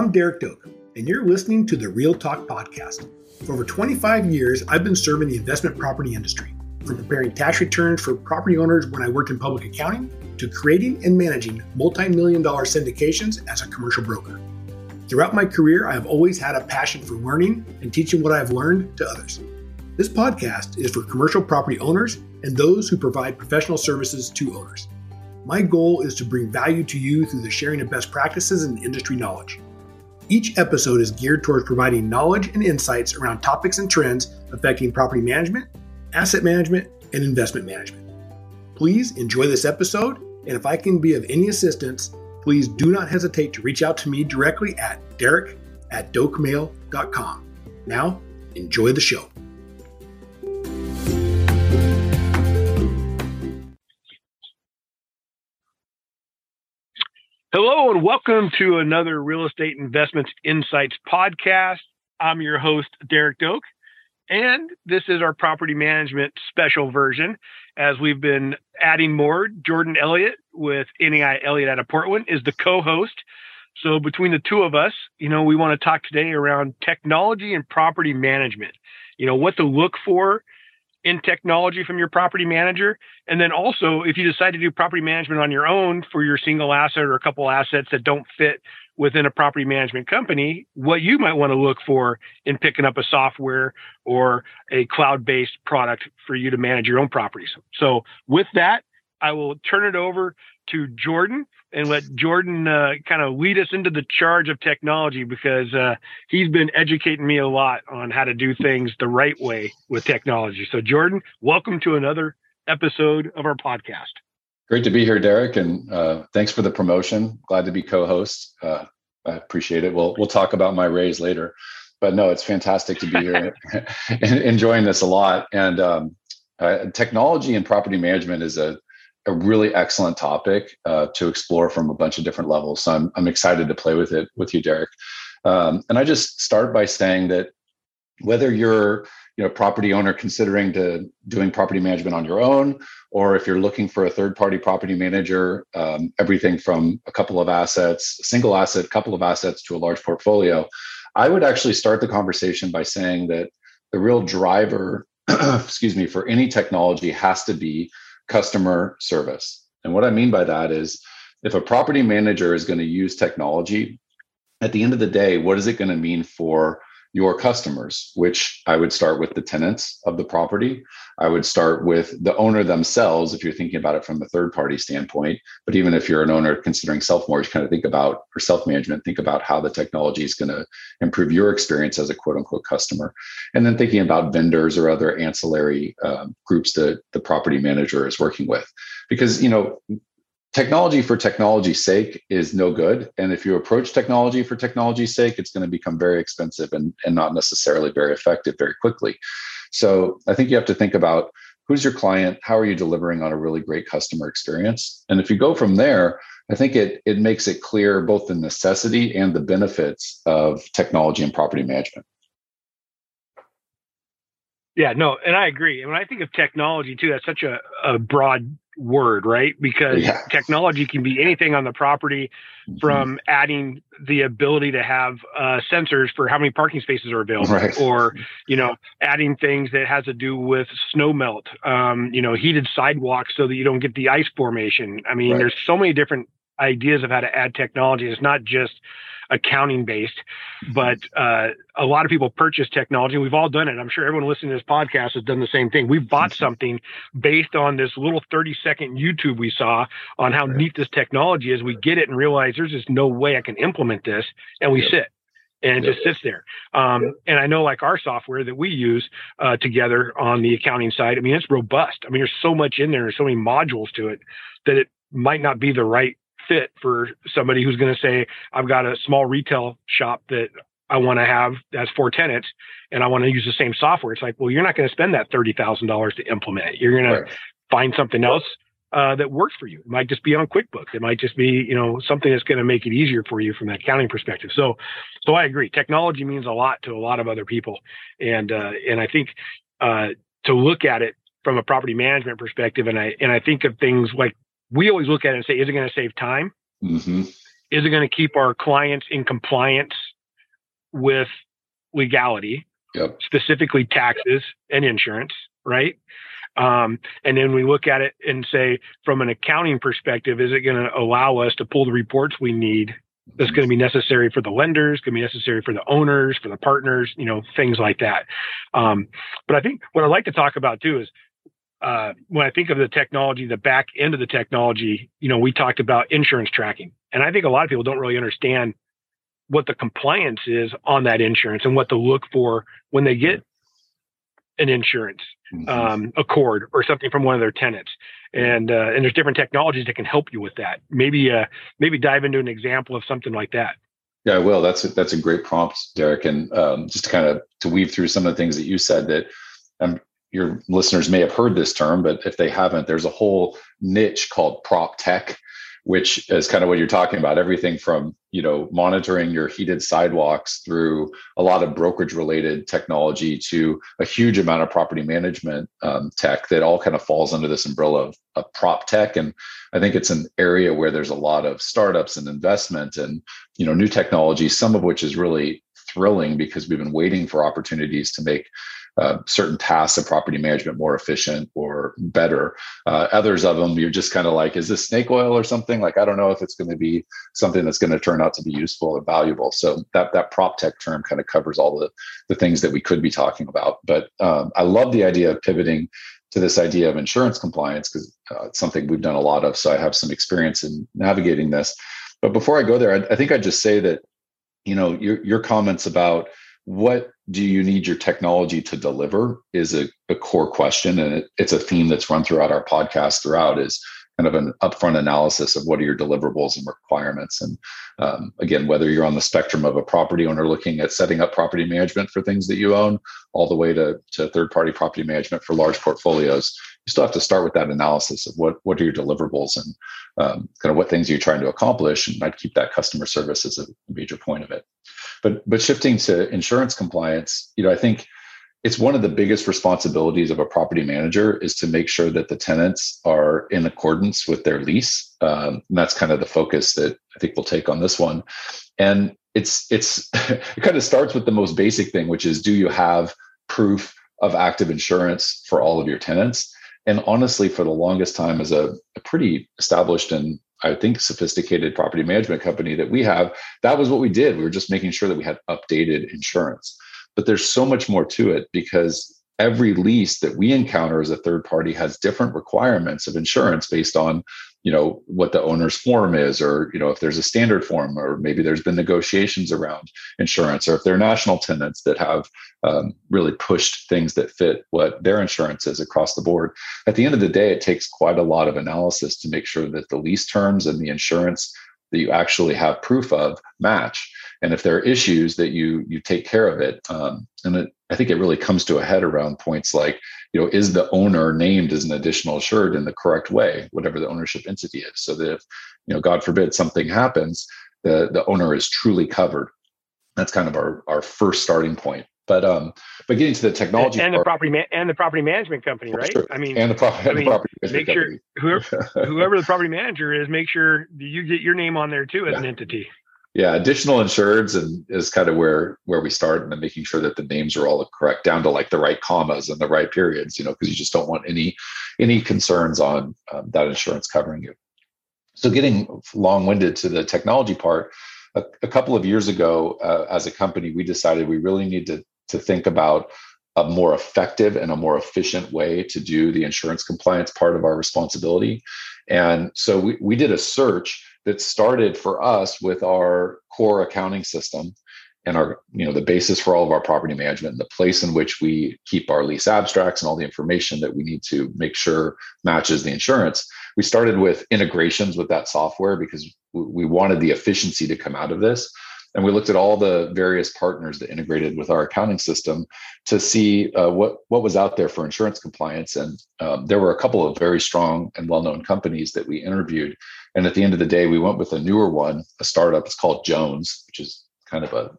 I'm Derek Doak, and you're listening to the Real Talk Podcast. For over 25 years, I've been serving the investment property industry, from preparing tax returns for property owners when I worked in public accounting to creating and managing multi million dollar syndications as a commercial broker. Throughout my career, I have always had a passion for learning and teaching what I have learned to others. This podcast is for commercial property owners and those who provide professional services to owners. My goal is to bring value to you through the sharing of best practices and industry knowledge. Each episode is geared towards providing knowledge and insights around topics and trends affecting property management, asset management, and investment management. Please enjoy this episode, and if I can be of any assistance, please do not hesitate to reach out to me directly at derek at dokemail.com. Now, enjoy the show. Hello, and welcome to another Real Estate Investments Insights podcast. I'm your host, Derek Doak, and this is our property management special version. As we've been adding more, Jordan Elliott with NAI Elliott out of Portland is the co host. So, between the two of us, you know, we want to talk today around technology and property management. You know, what to look for in technology from your property manager. And then also, if you decide to do property management on your own for your single asset or a couple assets that don't fit within a property management company, what you might want to look for in picking up a software or a cloud based product for you to manage your own properties. So, with that, I will turn it over to Jordan and let Jordan uh, kind of lead us into the charge of technology because uh, he's been educating me a lot on how to do things the right way with technology. So, Jordan, welcome to another episode of our podcast. Great to be here, Derek, and uh, thanks for the promotion. Glad to be co-host. Uh, I appreciate it. We'll we'll talk about my raise later, but no, it's fantastic to be here, enjoying this a lot. And um, uh, technology and property management is a a really excellent topic uh, to explore from a bunch of different levels. So I'm, I'm excited to play with it with you, Derek. Um, and I just start by saying that whether you're you know property owner considering to doing property management on your own, or if you're looking for a third party property manager, um, everything from a couple of assets, single asset, couple of assets to a large portfolio, I would actually start the conversation by saying that the real driver, excuse me, for any technology has to be customer service. And what I mean by that is if a property manager is going to use technology, at the end of the day, what is it going to mean for your customers, which I would start with the tenants of the property. I would start with the owner themselves, if you're thinking about it from a third party standpoint. But even if you're an owner considering self mortgage, kind of think about or self management, think about how the technology is going to improve your experience as a quote unquote customer. And then thinking about vendors or other ancillary um, groups that the property manager is working with. Because, you know, technology for technology's sake is no good. And if you approach technology for technology's sake, it's going to become very expensive and, and not necessarily very effective very quickly. So I think you have to think about who's your client, how are you delivering on a really great customer experience? And if you go from there, I think it it makes it clear both the necessity and the benefits of technology and property management. Yeah, no, and I agree. And when I think of technology too, that's such a, a broad word, right? Because yeah. technology can be anything on the property mm-hmm. from adding the ability to have uh, sensors for how many parking spaces are available right. or, you know, adding things that has to do with snow melt, um, you know, heated sidewalks so that you don't get the ice formation. I mean, right. there's so many different ideas of how to add technology. It's not just accounting based, but uh, a lot of people purchase technology. We've all done it. I'm sure everyone listening to this podcast has done the same thing. We've bought something based on this little 30 second YouTube we saw on how neat this technology is. We get it and realize there's just no way I can implement this, and we yep. sit and it just sits there. Um, and I know, like our software that we use uh, together on the accounting side, I mean, it's robust. I mean, there's so much in there, there's so many modules to it that it might not be the right fit for somebody who's going to say, I've got a small retail shop that I want to have that's four tenants and I want to use the same software. It's like, well, you're not going to spend that $30,000 to implement it. You're going right. to find something else uh, that works for you. It might just be on QuickBooks. It might just be, you know, something that's going to make it easier for you from an accounting perspective. So, so I agree. Technology means a lot to a lot of other people. And, uh, and I think, uh, to look at it from a property management perspective, and I, and I think of things like we always look at it and say, is it going to save time? Mm-hmm. is it going to keep our clients in compliance with legality, yep. specifically taxes and insurance, right? Um, and then we look at it and say, from an accounting perspective, is it going to allow us to pull the reports we need that's going to be necessary for the lenders, going to be necessary for the owners, for the partners, you know, things like that. Um, but I think what I'd like to talk about too is uh, when I think of the technology, the back end of the technology, you know, we talked about insurance tracking, and I think a lot of people don't really understand what the compliance is on that insurance and what to look for when they get an insurance mm-hmm. um, ACORD or something from one of their tenants. And uh, and there's different technologies that can help you with that. Maybe uh, maybe dive into an example of something like that. Yeah, I will. That's a, that's a great prompt, Derek. And um, just to kind of to weave through some of the things that you said that um, your listeners may have heard this term, but if they haven't, there's a whole niche called prop tech which is kind of what you're talking about. Everything from you know monitoring your heated sidewalks through a lot of brokerage related technology to a huge amount of property management um, tech that all kind of falls under this umbrella of, of prop tech. And i think it's an area where there's a lot of startups and investment and you know new technology some of which is really thrilling because we've been waiting for opportunities to make uh, certain tasks of property management more efficient or better. Uh, others of them, you're just kind of like, is this snake oil or something? Like, I don't know if it's going to be something that's going to turn out to be useful and valuable. So that that prop tech term kind of covers all the the things that we could be talking about. But um, I love the idea of pivoting to this idea of insurance compliance because uh, it's something we've done a lot of. So I have some experience in navigating this. But before I go there, I, I think I'd just say that you know your your comments about what do you need your technology to deliver is a, a core question. And it, it's a theme that's run throughout our podcast throughout is kind of an upfront analysis of what are your deliverables and requirements. And um, again whether you're on the spectrum of a property owner looking at setting up property management for things that you own all the way to, to third party property management for large portfolios you still have to start with that analysis of what what are your deliverables and um, kind of what things are you're trying to accomplish. And i'd keep that customer service as a major point of it but but shifting to insurance compliance, you know, I think it's one of the biggest responsibilities of a property manager is to make sure that the tenants are in accordance with their lease. Um, and that's kind of the focus that I think we'll take on this one. And it's it's it kind of starts with the most basic thing, which is do you have proof of active insurance for all of your tenants? And honestly, for the longest time, as a, a pretty established and I think sophisticated property management company that we have, that was what we did. We were just making sure that we had updated insurance. But there's so much more to it because every lease that we encounter as a third party has different requirements of insurance based on you know what the owner's form is or you know if there's a standard form or maybe there's been negotiations around insurance or if they're national tenants that have um, really pushed things that fit what their insurance is across the board. At the end of the day it takes quite a lot of analysis to make sure that the lease terms and the insurance that you actually have proof of match and if there are issues that you you take care of it um, and it, i think it really comes to a head around points like you know is the owner named as an additional assured in the correct way whatever the ownership entity is so that if you know god forbid something happens the the owner is truly covered. That's kind of our our first starting point. But um but getting to the technology and, and part, the property ma- and the property management company right? sure. i mean and the, pro- I mean, the property make sure whoever, whoever the property manager is make sure you get your name on there too as yeah. an entity yeah additional insureds and is kind of where where we start and then making sure that the names are all correct down to like the right commas and the right periods you know because you just don't want any any concerns on um, that insurance covering you. So getting long-winded to the technology part a, a couple of years ago uh, as a company we decided we really need to to think about a more effective and a more efficient way to do the insurance compliance part of our responsibility. And so we, we did a search that started for us with our core accounting system and our you know the basis for all of our property management and the place in which we keep our lease abstracts and all the information that we need to make sure matches the insurance. We started with integrations with that software because we wanted the efficiency to come out of this and we looked at all the various partners that integrated with our accounting system to see uh, what what was out there for insurance compliance and um, there were a couple of very strong and well-known companies that we interviewed and at the end of the day, we went with a newer one, a startup. It's called Jones, which is kind of a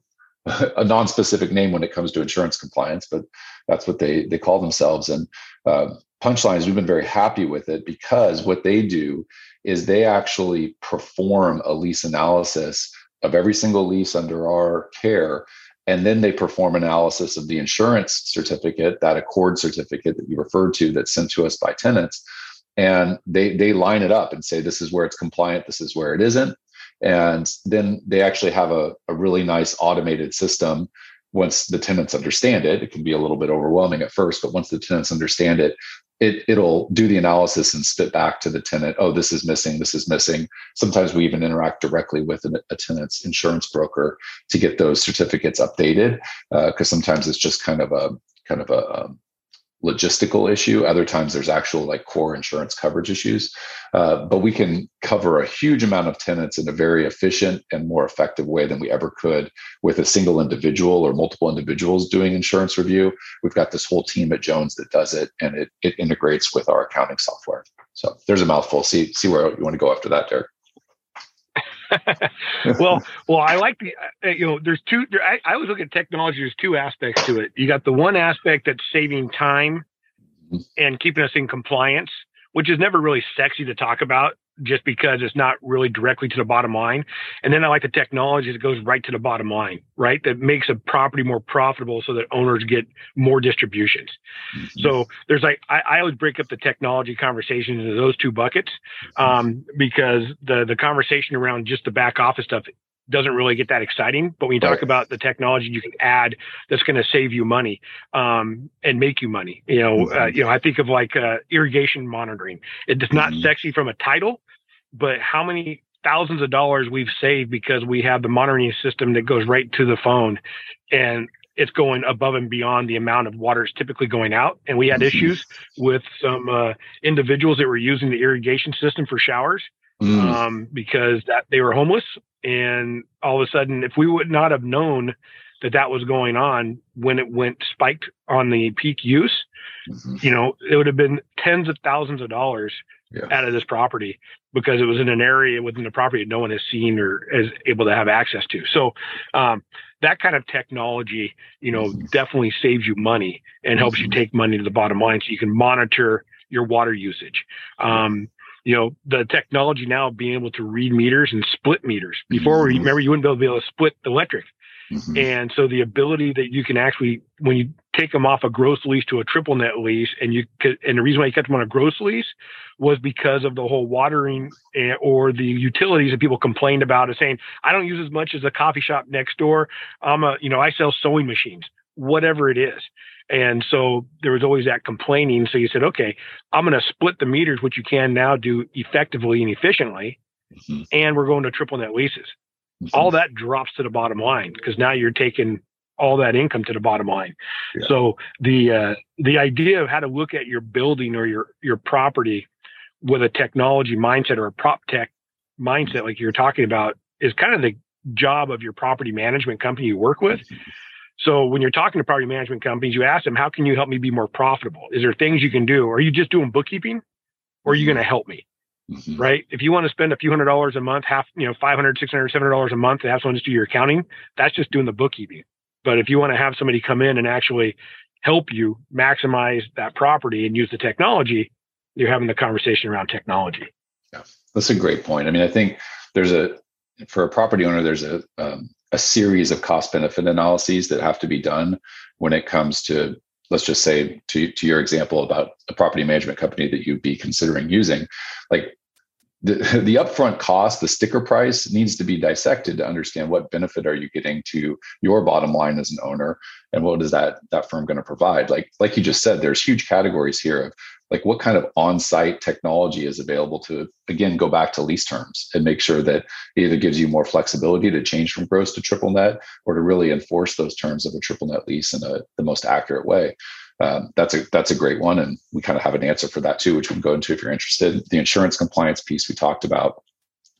a non-specific name when it comes to insurance compliance, but that's what they they call themselves. And uh, punchline is we've been very happy with it because what they do is they actually perform a lease analysis of every single lease under our care and then they perform analysis of the insurance certificate that ACORD certificate that you referred to that's sent to us by tenants and they they line it up and say this is where it's compliant this is where it isn't and then they actually have a, a really nice automated system. Once the tenants understand it it can be a little bit overwhelming at first but once the tenants understand it it, it'll do the analysis and spit back to the tenant oh this is missing this is missing. Sometimes we even interact directly with a, a tenant's insurance broker to get those certificates updated because uh, sometimes it's just kind of a kind of a um, logistical issue. Other times there's actual like core insurance coverage issues. Uh, but we can cover a huge amount of tenants in a very efficient and more effective way than we ever could with a single individual or multiple individuals doing insurance review. We've got this whole team at Jones that does it and it, it integrates with our accounting software. So there's a mouthful. See, see where you want to go after that, Derek. well, well, I like the uh, you know. There's two. There, I, I always look at technology. There's two aspects to it. You got the one aspect that's saving time mm-hmm. and keeping us in compliance, which is never really sexy to talk about just because it's not really directly to the bottom line. And then I like the technology that goes right to the bottom line, right? That makes a property more profitable so that owners get more distributions. Mm-hmm. So there's like, I, I, always break up the technology conversation into those two buckets um, because the, the conversation around just the back office stuff doesn't really get that exciting. But when you talk right. about the technology you can add that's going to save you money um, and make you money, you know, mm-hmm. uh, you know, I think of like uh, irrigation monitoring. It's not mm-hmm. sexy from a title, but how many thousands of dollars we've saved because we have the monitoring system that goes right to the phone and it's going above and beyond the amount of water is typically going out. And we had mm-hmm. issues with some uh, individuals that were using the irrigation system for showers mm. um, because that they were homeless. And all of a sudden, if we would not have known that that was going on when it went spiked on the peak use, mm-hmm. you know, it would have been tens of thousands of dollars yeah. out of this property because it was in an area within the property that no one has seen or is able to have access to. So um, that kind of technology, you know, mm-hmm. definitely saves you money and helps mm-hmm. you take money to the bottom line so you can monitor your water usage. Um, you know, the technology now being able to read meters and split meters. Before, mm-hmm. remember, you wouldn't be able to, be able to split electric. Mm-hmm. And so the ability that you can actually, when you take them off a gross lease to a triple net lease, and you could, and the reason why you kept them on a gross lease was because of the whole watering and, or the utilities that people complained about, is saying I don't use as much as a coffee shop next door. I'm a, you know, I sell sewing machines, whatever it is. And so there was always that complaining. So you said, okay, I'm going to split the meters, which you can now do effectively and efficiently. Mm-hmm. And we're going to triple net leases. Mm-hmm. All that drops to the bottom line because now you're taking all that income to the bottom line. Yeah. So the uh, the idea of how to look at your building or your your property with a technology mindset or a prop tech mindset, like you're talking about, is kind of the job of your property management company you work with. So when you're talking to property management companies, you ask them, how can you help me be more profitable? Is there things you can do? Are you just doing bookkeeping or are you mm-hmm. going to help me? Mm-hmm. Right. If you want to spend a few hundred dollars a month, half, you know, 500, 600, 700 dollars a month to have someone just do your accounting, that's just doing the bookkeeping. But if you want to have somebody come in and actually help you maximize that property and use the technology, you're having the conversation around technology. Yeah, that's a great point. I mean, I think there's a, for a property owner, there's a, um, a series of cost benefit analyses that have to be done when it comes to let's just say to, to your example about a property management company that you'd be considering using like the, the upfront cost the sticker price needs to be dissected to understand what benefit are you getting to your bottom line as an owner and what is that that firm going to provide. Like like you just said there's huge categories here of like what kind of on-site technology is available to again go back to lease terms and make sure that it either gives you more flexibility to change from gross to triple net or to really enforce those terms of a triple net lease in a, the most accurate way um, that's a that's a great one and we kind of have an answer for that too which we can go into if you're interested. The insurance compliance piece we talked about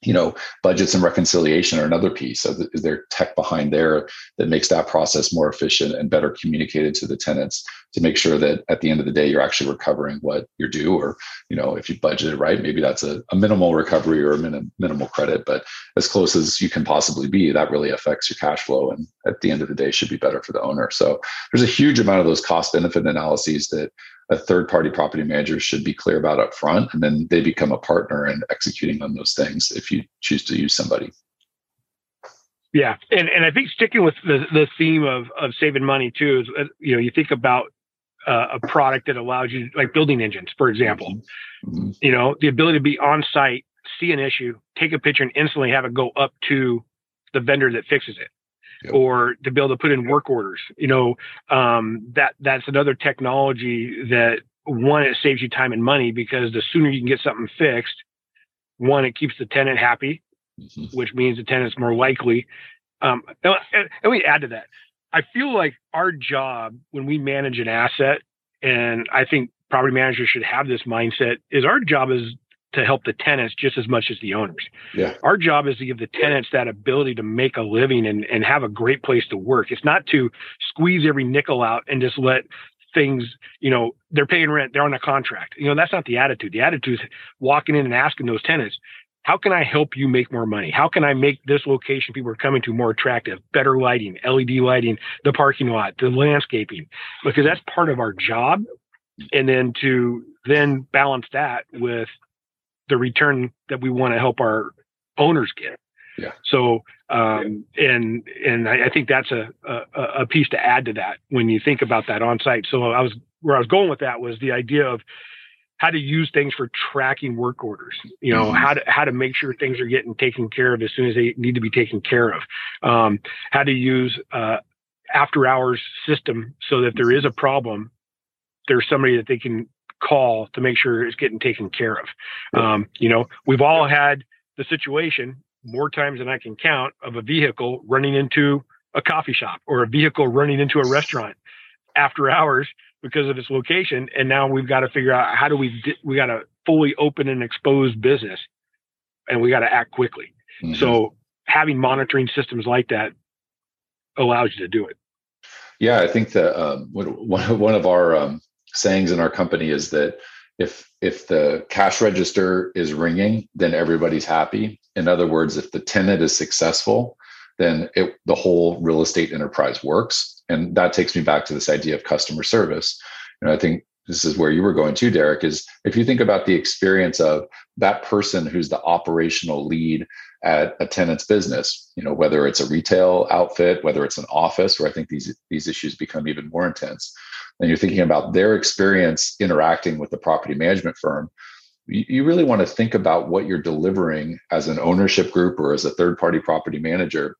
you know budgets and reconciliation are another piece of there tech behind there that makes that process more efficient and better communicated to the tenants to make sure that at the end of the day you're actually recovering what you're due? Or you know if you budgeted right maybe that's a, a minimal recovery or a minim, minimal credit but as close as you can possibly be that really affects your cash flow and at the end of the day should be better for the owner. So there's a huge amount of those cost benefit analyses that a third party property manager should be clear about up front and then they become a partner in executing on those things if you choose to use somebody. Yeah and and i think sticking with the the theme of of saving money too is uh, you know you think about uh, a product that allows you like Building Engines for example. Mm-hmm. you know the ability to be on site see an issue take a picture and instantly have it go up to the vendor that fixes it Yep. or to be able to put in work orders. You know, um, that that's another technology that one it saves you time and money because the sooner you can get something fixed, one it keeps the tenant happy, mm-hmm. which means the tenant's more likely. Um, and, and we add to that. I feel like our job when we manage an asset, and I think property managers should have this mindset, is our job is to help the tenants just as much as the owners. Yeah. Our job is to give the tenants that ability to make a living and, and have a great place to work. It's not to squeeze every nickel out and just let things, you know, they're paying rent, they're on a contract. You know, that's not the attitude. The attitude is walking in and asking those tenants, how can I help you make more money? How can I make this location people are coming to more attractive? Better lighting, LED lighting, the parking lot, the landscaping, because that's part of our job. And then to then balance that with the return that we want to help our owners get. Yeah. So, um, and and I, I think that's a, a, a piece to add to that when you think about that on site. So I was where I was going with that was the idea of how to use things for tracking work orders. You know, mm-hmm. how to how to make sure things are getting taken care of as soon as they need to be taken care of. Um, how to use uh, after hours system so that there is a problem, there's somebody that they can call to make sure it's getting taken care of. Um, you know, we've all had the situation more times than I can count of a vehicle running into a coffee shop or a vehicle running into a restaurant after hours because of its location. And now we've got to figure out how do we di- we got to fully open and expose business, and we got to act quickly. Mm-hmm. So having monitoring systems like that allows you to do it. Yeah, I think that um, one one of our um, sayings in our company is that if if the cash register is ringing, then everybody's happy. In other words, if the tenant is successful, then it, the whole real estate enterprise works. And that takes me back to this idea of customer service. And I think this is where you were going to, Derek, is if you think about the experience of that person who's the operational lead at a tenant's business, you know, whether it's a retail outfit, whether it's an office, where I think these these issues become even more intense and you're thinking about their experience interacting with the property management firm, you, really want to think about what you're delivering as an ownership group or as a third party property manager.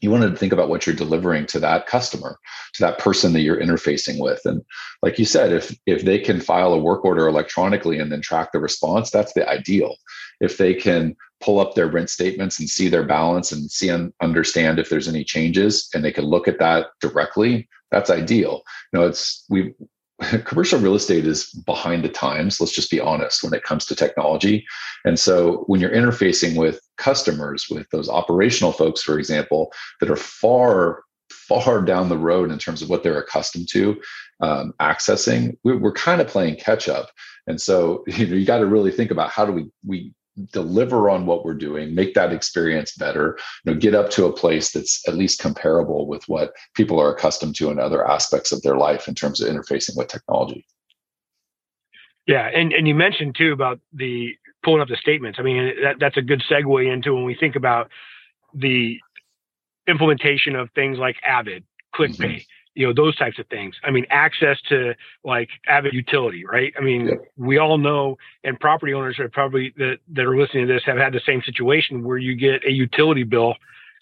You want to think about what you're delivering to that customer, to that person that you're interfacing with. And like you said, if if they can file a work order electronically and then track the response, that's the ideal. If they can pull up their rent statements and see their balance and see and understand if there's any changes and they can look at that directly that's ideal. You know it's we commercial real estate is behind the times let's just be honest when it comes to technology. And so when you're interfacing with customers with those operational folks for example that are far far down the road in terms of what they're accustomed to um, accessing we're, we're kind of playing catch up. And so you know you got to really think about how do we we deliver on what we're doing make that experience better you know get up to a place that's at least comparable with what people are accustomed to in other aspects of their life in terms of interfacing with technology. Yeah and and you mentioned too about the pulling up the statements. I mean that, that's a good segue into when we think about the implementation of things like avid ClickPay mm-hmm you know those types of things. I mean access to like Avid Utility right? I mean we all know and property owners are probably that that are listening to this have had the same situation where you get a utility bill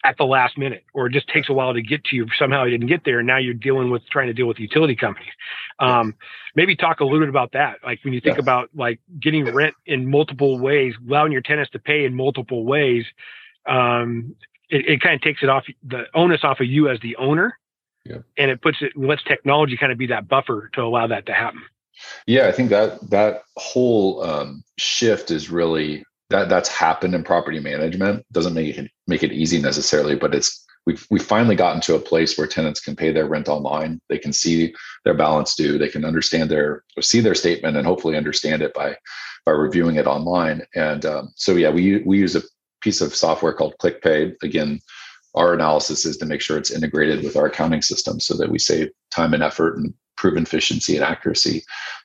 at the last minute or it just takes a while to get to you. Somehow you didn't get there and now you're dealing with trying to deal with utility companies. Um, maybe talk a little bit about that. Like when you think yes. about like getting rent in multiple ways allowing your tenants to pay in multiple ways um, it, it kind of takes it off the onus off of you as the owner Yep. And it puts it lets technology kind of be that buffer to allow that to happen. Yeah, I think that that whole um, shift is really that that's happened in property management. Doesn't make it make it easy necessarily, but it's we've we finally gotten to a place where tenants can pay their rent online. They can see their balance due. They can understand their see their statement and hopefully understand it by by reviewing it online. And um, so yeah, we we use a piece of software called ClickPay. Again, our analysis is to make sure it's integrated with our accounting system so that we save time and effort and prove efficiency and accuracy.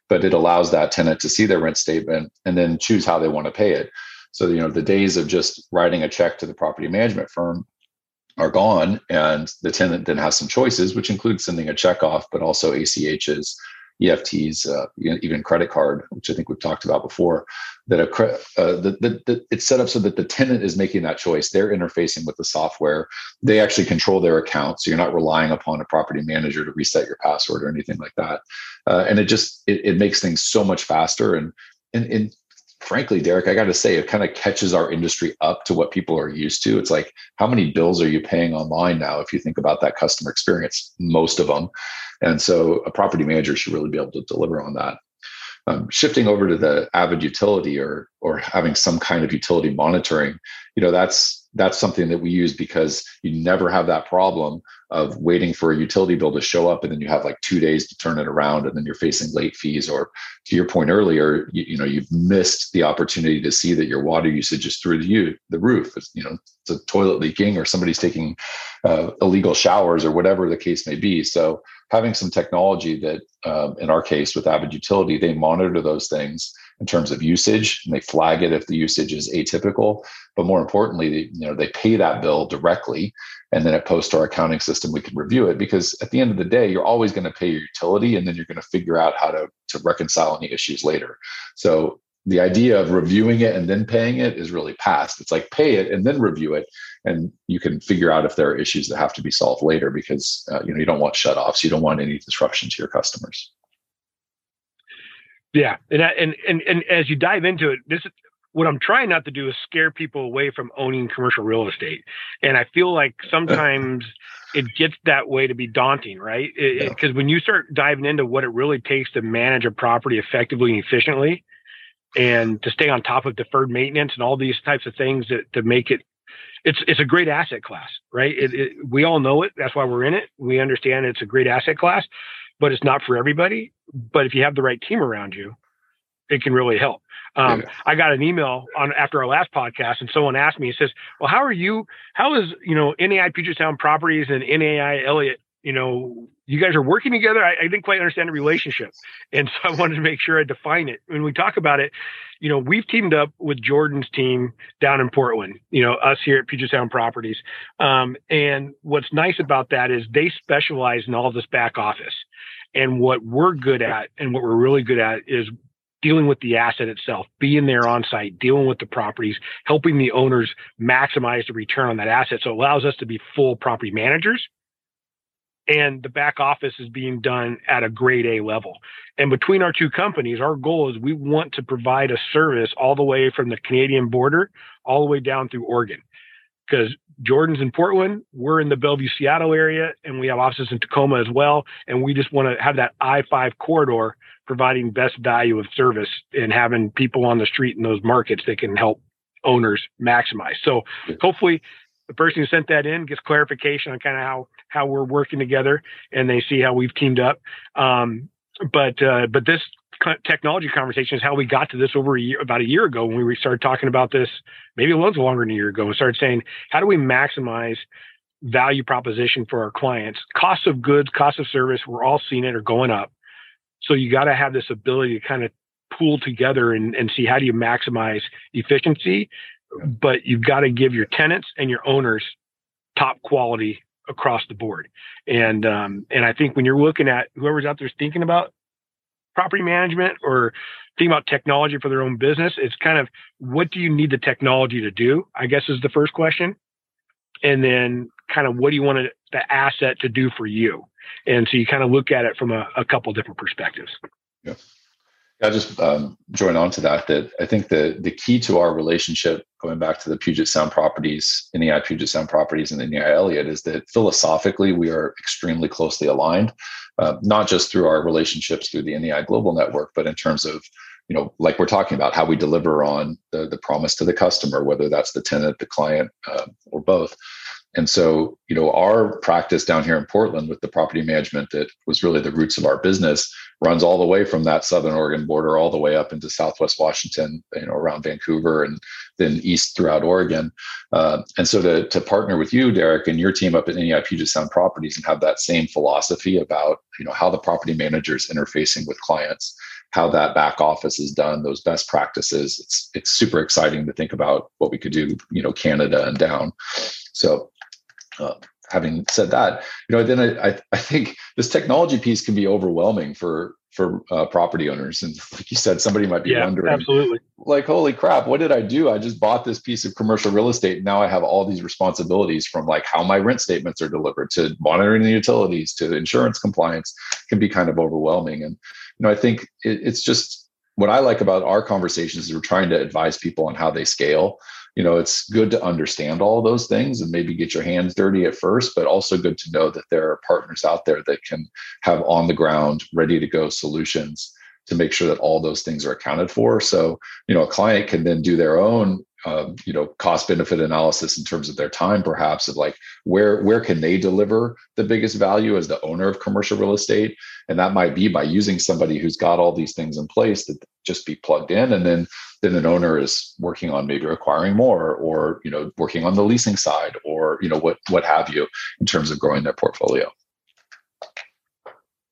But it allows that tenant to see their rent statement and then choose how they want to pay it. So you know the days of just writing a check to the property management firm are gone, and the tenant then has some choices, which include sending a check off, but also ACHs EFTs, uh, even credit card, which I think we've talked about before, that a uh, the, the, it's set up so that the tenant is making that choice. They're interfacing with the software. They actually control their account, so you're not relying upon a property manager to reset your password or anything like that. Uh, and it just it, it makes things so much faster. And and, and frankly, Derek, I got to say, it kind of catches our industry up to what people are used to. It's like, how many bills are you paying online now? If you think about that customer experience, most of them. And so a property manager should really be able to deliver on that. Um, shifting over to the Avid Utility or or having some kind of utility monitoring you know that's that's something that we use because you never have that problem of waiting for a utility bill to show up and then you have like two days to turn it around and then you're facing late fees or to your point earlier you, you know you've missed the opportunity to see that your water usage is through the, the roof it's, you know a toilet leaking or somebody's taking uh, illegal showers or whatever the case may be. So having some technology that um, in our case with Avid Utility they monitor those things in terms of usage and they flag it if the usage is atypical. But more importantly they, you know they pay that bill directly and then it posts to our accounting system. We can review it because at the end of the day you're always going to pay your utility and then you're going to figure out how to to reconcile any issues later. So the idea of reviewing it and then paying it is really past. It's like pay it and then review it and you can figure out if there are issues that have to be solved later because uh, you know you don't want shutoffs. You don't want any disruption to your customers. Yeah, and and and and as you dive into it, this is what I'm trying not to do is scare people away from owning commercial real estate, and I feel like sometimes it gets that way to be daunting, right? Because when you start diving into what it really takes to manage a property effectively and efficiently, and to stay on top of deferred maintenance and all these types of things that to make it it's it's a great asset class, right? It, it, we all know it. That's why we're in it. We understand it's a great asset class but it's not for everybody. But if you have the right team around you, it can really help. Um, yeah. I got an email on after our last podcast, and someone asked me, he says, "Well, how are you? How is you know NAI Puget Sound Properties and NAI Elliott? You know, you guys are working together. I, I, didn't quite understand the relationship, and so I wanted to make sure I define it. When we talk about it, you know, we've teamed up with Jordan's team down in Portland. You know, us here at Puget Sound Properties, um, and what's nice about that is they specialize in all this back office. And what we're good at and what we're really good at is dealing with the asset itself, being there on site, dealing with the properties, helping the owners maximize the return on that asset. So it allows us to be full property managers. And the back office is being done at a grade A level. And between our two companies, our goal is we want to provide a service all the way from the Canadian border all the way down through Oregon. Because Jordan's in Portland. We're in the Bellevue, Seattle area, and we have offices in Tacoma as well. And we just want to have that I 5 corridor providing best value of service and having people on the street in those markets that can help owners maximize. So hopefully the person who sent that in gets clarification on kind of how, how we're working together and they see how we've teamed up. Um, but, uh, but this technology conversation is how we got to this over a year, about a year ago when we started talking about this, maybe a little longer than a year ago, and started saying, how do we maximize value proposition for our clients? Cost of goods, cost of service, we're all seeing it are going up. So you got to have this ability to kind of pool together and, and see how do you maximize efficiency, but you've got to give your tenants and your owners top quality across the board. And um, and I think when you're looking at whoever's out there thinking about property management or thinking about technology for their own business, it's kind of what do you need the technology to do? I guess is the first question. And then kind of what do you want the asset to do for you? And so you kind of look at it from a, a couple different perspectives. Yeah. I'll just um, join on to that. That I think the the key to our relationship, going back to the Puget Sound properties, NAI Puget Sound properties, and the NAI Elliott, is that philosophically we are extremely closely aligned, uh, not just through our relationships through the NAI Global Network, but in terms of you know, like we're talking about how we deliver on the the promise to the customer, whether that's the tenant, the client, uh, or both. And so, you know, our practice down here in Portland with the property management that was really the roots of our business runs all the way from that southern Oregon border all the way up into Southwest Washington, you know, around Vancouver and then east throughout Oregon. Uh, and so to, to partner with you, Derek, and your team up at NAI Puget Sound Properties and have that same philosophy about, you know, how the property manager is interfacing with clients how that back office is done, those best practices. It's it's super exciting to think about what we could do, you know, Canada and down. So uh, having said that, you know, then I, I think this technology piece can be overwhelming for for uh, property owners. And like you said, somebody might be yeah, wondering, absolutely, like, holy crap, what did I do? I just bought this piece of commercial real estate. And Now I have all these responsibilities from like how my rent statements are delivered to monitoring the utilities to insurance compliance can be kind of overwhelming. And you know, I think it, it's just what I like about our conversations is we're trying to advise people on how they scale. You know, it's good to understand all those things and maybe get your hands dirty at first, but also good to know that there are partners out there that can have on the ground, ready to go solutions to make sure that all those things are accounted for. So, you know, a client can then do their own um, you know cost benefit analysis in terms of their time perhaps of like where where can they deliver the biggest value as the owner of commercial real estate? And that might be by using somebody who's got all these things in place that just be plugged in and then then an owner is working on maybe acquiring more or you know working on the leasing side or you know what what have you in terms of growing their portfolio.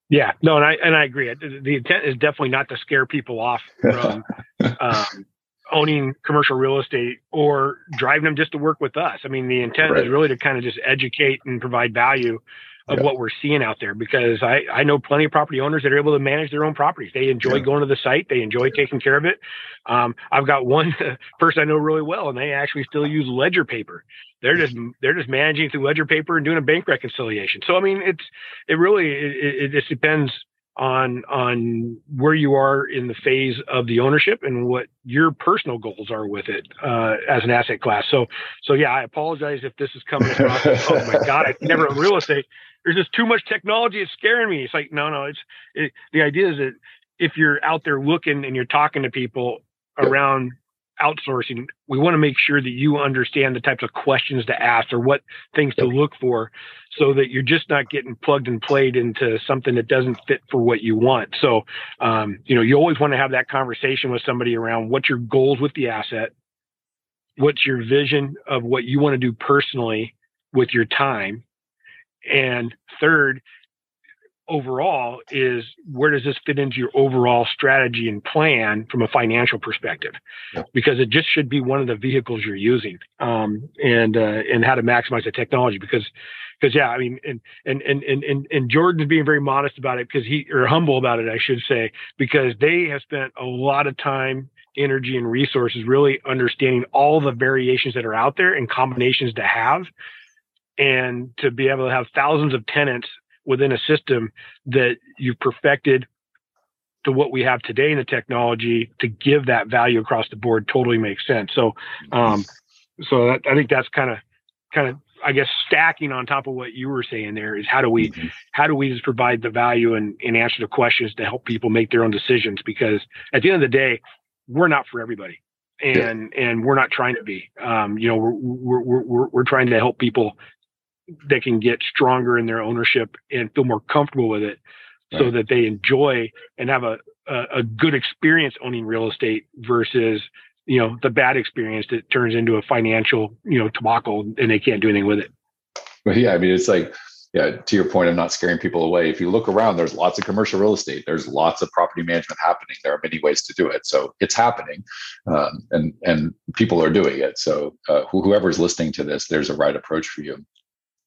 Yeah. No and i and i agree. The intent is definitely not to scare people off from um, owning commercial real estate or driving them just to work with us. I mean, the intent right. is really to kind of just educate and provide value of yeah. what we're seeing out there because I, I know plenty of property owners that are able to manage their own properties. They enjoy yeah. going to the site. They enjoy taking care of it. Um, I've got one person I know really well, and they actually still use ledger paper. They're just they're just managing through ledger paper and doing a bank reconciliation. So I mean, it's it really it, it just depends on on where you are in the phase of the ownership and what your personal goals are with it uh, as an asset class. So so yeah, I apologize if this is coming across. oh my god, I never real estate. There's just too much technology. It's scaring me. It's like no, no. It's it, the idea is that if you're out there looking and you're talking to people around outsourcing, we want to make sure that you understand the types of questions to ask or what things to look for so that you're just not getting plugged and played into something that doesn't fit for what you want. So, um, you know, you always want to have that conversation with somebody around what's your goals with the asset, what's your vision of what you want to do personally with your time. And third, overall is where does this fit into your overall strategy and plan from a financial perspective yeah. because it just should be one of the vehicles you're using um, and uh, and how to maximize the technology because because yeah i mean and and and and and jordan's being very modest about it because he or humble about it i should say because they have spent a lot of time energy and resources really understanding all the variations that are out there and combinations to have and to be able to have thousands of tenants within a system that you've perfected to what we have today in the technology to give that value across the board totally makes sense. So, um, so that, I think that's kind of, kind of, I guess stacking on top of what you were saying there is how do we, mm-hmm. how do we just provide the value and, and answer the questions to help people make their own decisions? Because at the end of the day, we're not for everybody and yeah. and we're not trying to be um, you know we're, we're we're we're trying to help people they can get stronger in their ownership and feel more comfortable with it right. so that they enjoy and have a, a, a, good experience owning real estate versus you know the bad experience that turns into a financial you know debacle and they can't do anything with it. Well yeah i mean it's like yeah to your point of not scaring people away. If you look around there's lots of commercial real estate. There's lots of property management happening. There are many ways to do it. So it's happening um, and and people are doing it. So uh, whoever's listening to this there's a right approach for you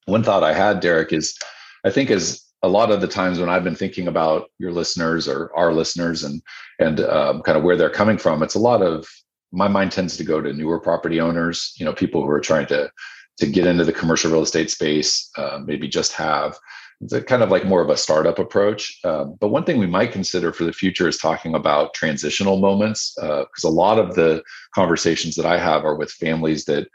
one thought I had, Derek, is I think as a lot of the times when I've been thinking about your listeners or our listeners and and um, kind of where they're coming from, it's a lot of my mind tends to go to newer property owners, you know, people who are trying to to get into the commercial real estate space, uh, maybe just have. It's kind of like more of a startup approach. Um, but one thing we might consider for the future is talking about transitional moments, because uh, a lot of the conversations that I have are with families that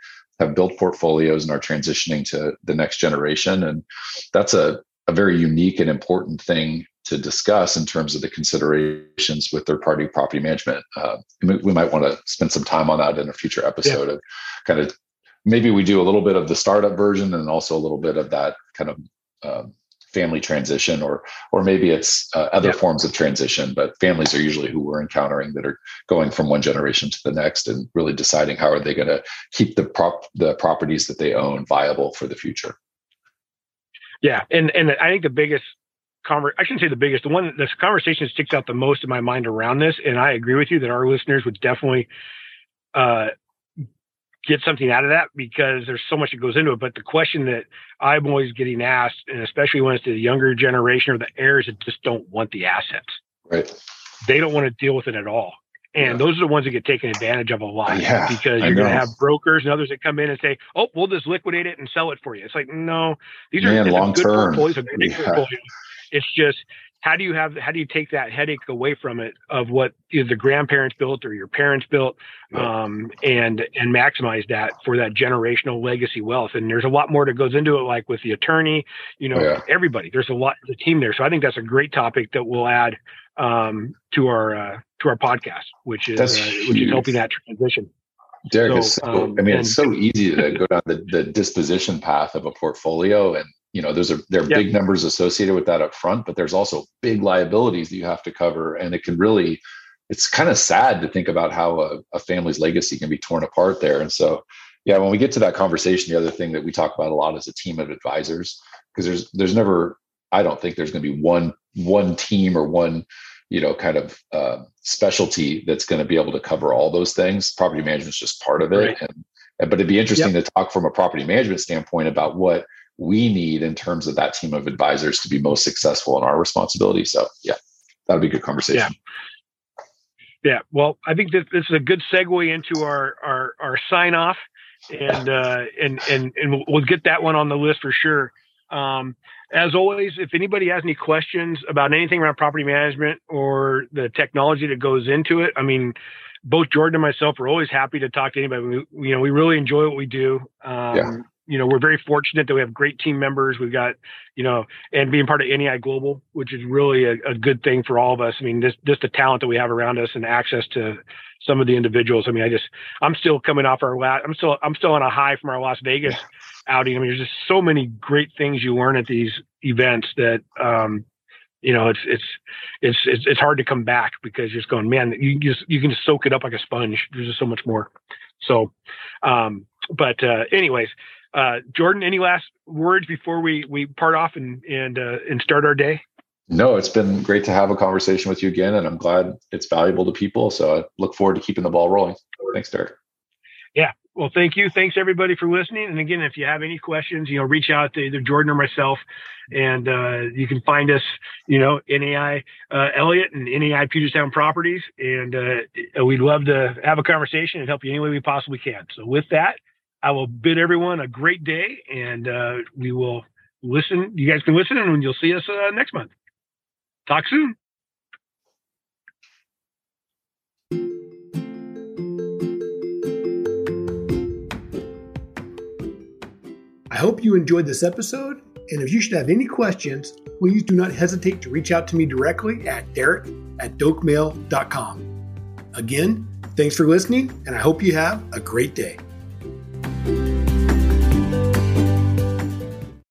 have built portfolios and are transitioning to the next generation. And that's a, a very unique and important thing to discuss in terms of the considerations with third party property management. Uh, we might want to spend some time on that in a future episode yeah. of kind of maybe we do a little bit of the startup version and also a little bit of that kind of um, family transition or or maybe it's uh, other yeah. forms of transition but families are usually who we're encountering that are going from one generation to the next and really deciding how are they going to keep the prop the properties that they own viable for the future yeah and and i think the biggest conver- I shouldn't say the biggest. The one this conversation sticks out the most in my mind around this, and I agree with you that our listeners would definitely uh, get something out of that because there's so much that goes into it. But the question that I'm always getting asked, and especially when it's the younger generation or the heirs that just don't want the assets, right? They don't want to deal with it at all. And yeah. those are the ones that get taken advantage of a lot yeah, because you're going to have brokers and others that come in and say, "Oh, we'll just liquidate it and sell it for you." It's like, no, these Man, are long term. Yeah. It's just how do you have how do you take that headache away from it of what either the grandparents built or your parents built um, and and maximize that for that generational legacy wealth? And there's a lot more that goes into it like with the attorney you know yeah. everybody there's a lot the team there. So i think that's a great topic that we'll add um, to our uh, to our podcast which is uh, which is helping that transition. Derek, so, so um, I mean, and, it's so easy to go down the, the disposition path of a portfolio and you know those are there are yep. big numbers associated with that up front but there's also big liabilities that you have to cover and it can really it's kind of sad to think about how a, a, family's legacy can be torn apart there and so yeah when we get to that conversation the other thing that we talk about a lot is a team of advisors because there's there's never i don't think there's going to be one one team or one you know kind of uh, specialty that's going to be able to cover all those things property management is just part of it right. and, and, but it'd be interesting yep. to talk from a property management standpoint about what we need in terms of that team of advisors to be most successful in our responsibility. So yeah, that'll be a good conversation. Yeah. Yeah. Well, I think that this is a good segue into our, our, our sign off and, uh, and, and, and we'll get that one on the list for sure. Um, as always, if anybody has any questions about anything around property management or the technology that goes into it, I mean, both Jordan and myself are always happy to talk to anybody. We, you know, we really enjoy what we do. Um, yeah you know, we're very fortunate that we have great team members. We've got, you know, and being part of NAI Global, which is really a, a good thing for all of us. I mean, just just the talent that we have around us and access to some of the individuals. I mean, I just I'm still coming off our last I'm still I'm still on a high from our Las Vegas outing. I mean, there's just so many great things you learn at these events that um, you know, it's it's it's it's it's hard to come back because you're just going, man, you just you can just soak it up like a sponge. There's just so much more. So, um, but uh, anyways, uh, Jordan, any last words before we we part off and and uh, and start our day? No, it's been great to have a conversation with you again, and I'm glad it's valuable to people. So I look forward to keeping the ball rolling. Thanks, Derek. Yeah. Well, thank you. Thanks everybody for listening. And again, if you have any questions, you know, reach out to either Jordan or myself, and uh, you can find us, you know, NAI uh, Elliott and NAI Puget Sound Properties, and uh, we'd love to have a conversation and help you any way we possibly can. So with that, I will bid everyone a great day, and uh, we will listen. You guys can listen, and you'll see us uh, next month. Talk soon. I hope you enjoyed this episode. And if you should have any questions, please do not hesitate to reach out to me directly at derek at dokemail.com. Again, thanks for listening, and I hope you have a great day.